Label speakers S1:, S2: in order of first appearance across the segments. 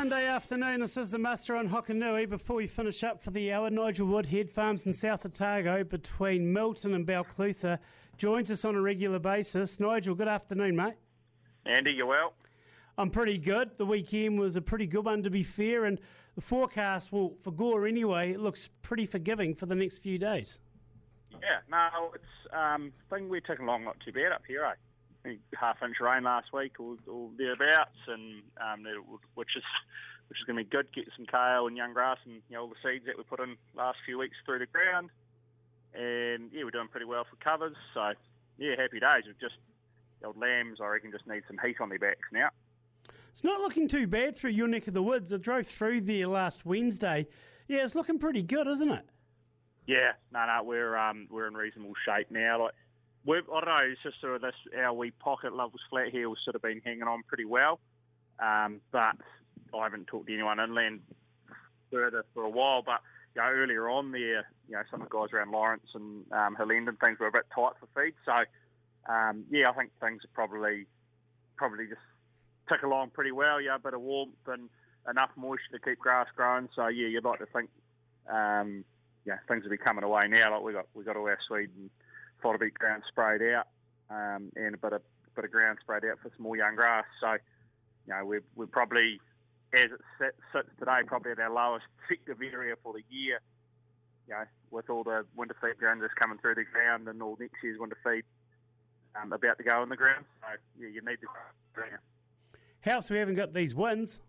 S1: Monday afternoon. This is the muster on Hokonui. Before we finish up for the hour, Nigel Woodhead, Farms in South Otago between Milton and Balclutha, joins us on a regular basis. Nigel, good afternoon, mate.
S2: Andy, you well?
S1: I'm pretty good. The weekend was a pretty good one, to be fair, and the forecast, well, for Gore anyway, it looks pretty forgiving for the next few days.
S2: Yeah, no, it's um, I think we're taking along not too bad up here, eh? Half inch rain last week or, or thereabouts, and um, which is which is going to be good. Get some kale and young grass and you know all the seeds that we put in last few weeks through the ground, and yeah, we're doing pretty well for covers. So yeah, happy days. We've just the old lambs, I reckon, just need some heat on their backs now.
S1: It's not looking too bad through your neck of the woods. I drove through there last Wednesday. Yeah, it's looking pretty good, isn't it?
S2: Yeah, no, no, we're um, we're in reasonable shape now. Like we've, I don't know, it's just sort of this, our wee pocket levels flat here has sort of been hanging on pretty well. Um, but I haven't talked to anyone inland further for a while. But you know, earlier on there, you know, some of the guys around Lawrence and um, Hillend and things were a bit tight for feed. So um, yeah, I think things are probably probably just tick along pretty well. Yeah, a bit of warmth and enough moisture to keep grass growing. So yeah, you'd like to think, um, yeah, things will be coming away now. Like we got we got all our Sweden. A bit ground sprayed out um, and a bit of bit of ground sprayed out for some more young grass. So, you know, we're, we're probably, as it sits, sits today, probably at our lowest effective area for the year. You know, with all the winter feed ground just coming through the ground and all next year's winter feed um, about to go in the ground. So, yeah, you need to ground.
S1: House, we haven't got these winds.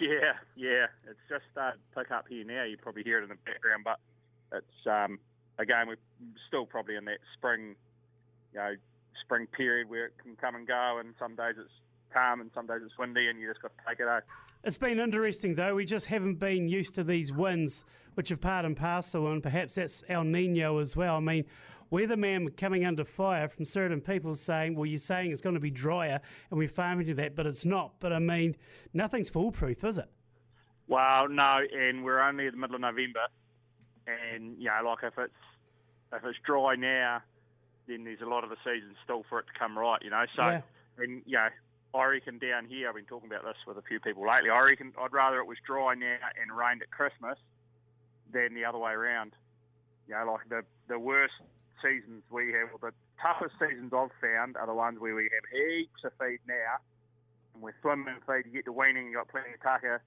S2: Yeah, yeah, it's just started to pick up here now. You probably hear it in the background, but it's um, again, we're still probably in that spring, you know, spring period where it can come and go, and some days it's calm and some days it's windy, and you just got to take it out.
S1: It's been interesting though. We just haven't been used to these winds, which are part and parcel, and perhaps that's El Nino as well. I mean, weatherman coming under fire from certain people saying, "Well, you're saying it's going to be drier, and we're farming to that, but it's not." But I mean, nothing's foolproof, is it?
S2: Well, no, and we're only in the middle of November, and you know, like if it's if it's dry now, then there's a lot of the season still for it to come right, you know. So, yeah. and you know, I reckon down here, I've been talking about this with a few people lately. I reckon I'd rather it was dry now and rained at Christmas than the other way around. You know, like the the worst seasons we have, or the toughest seasons I've found, are the ones where we have heaps of feed now, and we're swimming in feed. You get to weaning, you got plenty of tucker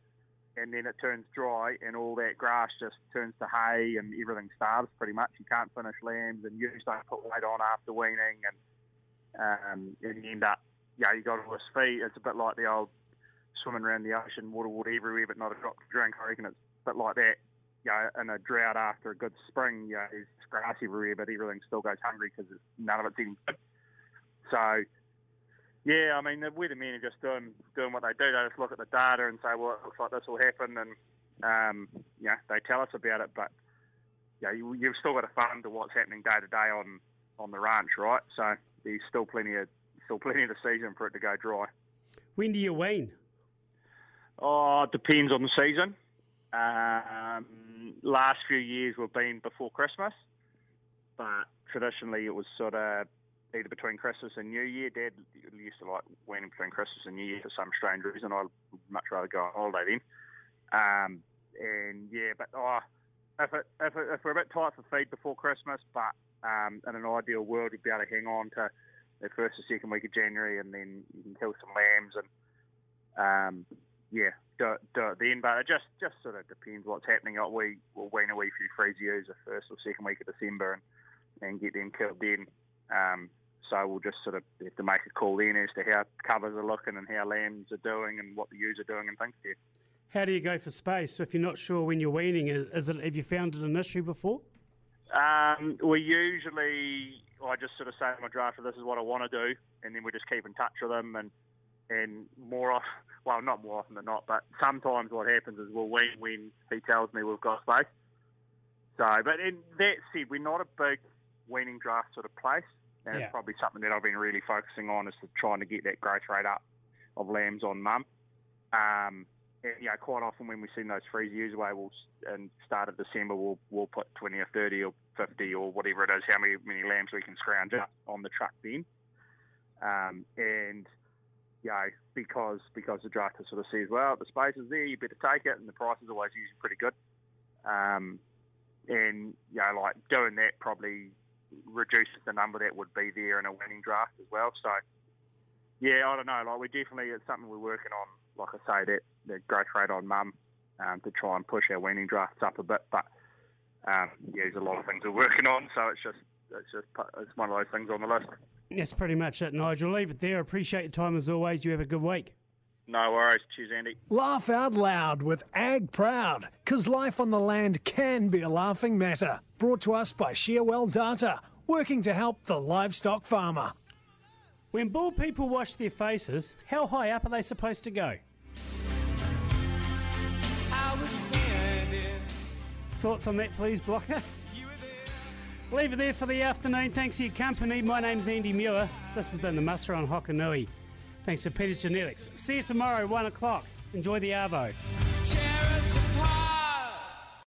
S2: and then it turns dry and all that grass just turns to hay and everything starves pretty much. You can't finish lambs and ewes don't put weight on after weaning and um, and you end up, yeah, you got all this feed. It's a bit like the old swimming around the ocean, water, water everywhere, but not a drop to drink. I reckon it's a bit like that. You know, in a drought after a good spring, you know, there's grass everywhere, but everything still goes hungry because none of it's eating. So, yeah, I mean the weathermen are just doing doing what they do. They just look at the data and say, well, it looks like this will happen, and um, yeah, they tell us about it. But yeah, you, you've still got to fund to what's happening day to day on on the ranch, right? So there's still plenty of still plenty of the season for it to go dry.
S1: When do you wean?
S2: Oh, it depends on the season. Um, last few years we've been before Christmas, but traditionally it was sort of either between Christmas and New Year. Dad used to like weaning between Christmas and New Year for some strange reason. I'd much rather go on holiday then. Um, and yeah, but oh, if, it, if, it, if we're a bit tight for feed before Christmas, but um, in an ideal world, we'd be able to hang on to the first or second week of January, and then you can kill some lambs and um, yeah, do, do it then. But it just just sort of depends what's happening. Like we will wean a wee few freezies the first or second week of December and, and get them killed then. Um, so we'll just sort of have to make a call then as to how covers are looking and how lambs are doing and what the ewes are doing and things.
S1: How do you go for space if you're not sure when you're weaning? Is it have you found it an issue before?
S2: Um, we usually, I just sort of say to my drafter, "This is what I want to do," and then we just keep in touch with them. And and more often, well, not more often than not, but sometimes what happens is we'll wean when he tells me we've got space. So, but in that said, we're not a big weaning draft sort of place. And yeah. it's probably something that I've been really focusing on is trying to get that growth rate up of lambs on mum. Um, and, you know, quite often when we send those freeze ewes away, we'll and start of December, we'll we'll put 20 or 30 or 50 or whatever it is, how many many lambs we can scrounge up on the truck then. Um, and you know, because because the drafter sort of says, well, the space is there, you better take it, and the price is always usually pretty good. Um, and you know, like doing that probably reduces the number that would be there in a weaning draft as well. So, yeah, I don't know. Like we definitely it's something we're working on. Like I say, that the growth rate on mum um, to try and push our weaning drafts up a bit. But um, yeah, there's a lot of things we're working on. So it's just it's just it's one of those things on the list.
S1: That's pretty much it, Nigel. Leave it there. Appreciate your time as always. You have a good week.
S2: No worries. Cheers, Andy.
S3: Laugh out loud with Ag Proud, because life on the land can be a laughing matter. Brought to us by Shearwell Data, working to help the livestock farmer.
S1: When bald people wash their faces, how high up are they supposed to go? Thoughts on that, please, Blocker? Leave it there for the afternoon. Thanks for your company. My name's Andy Muir. This has been the Muster on Hokonui. Thanks to Peters Genetics. See you tomorrow, 1 o'clock. Enjoy the Arvo.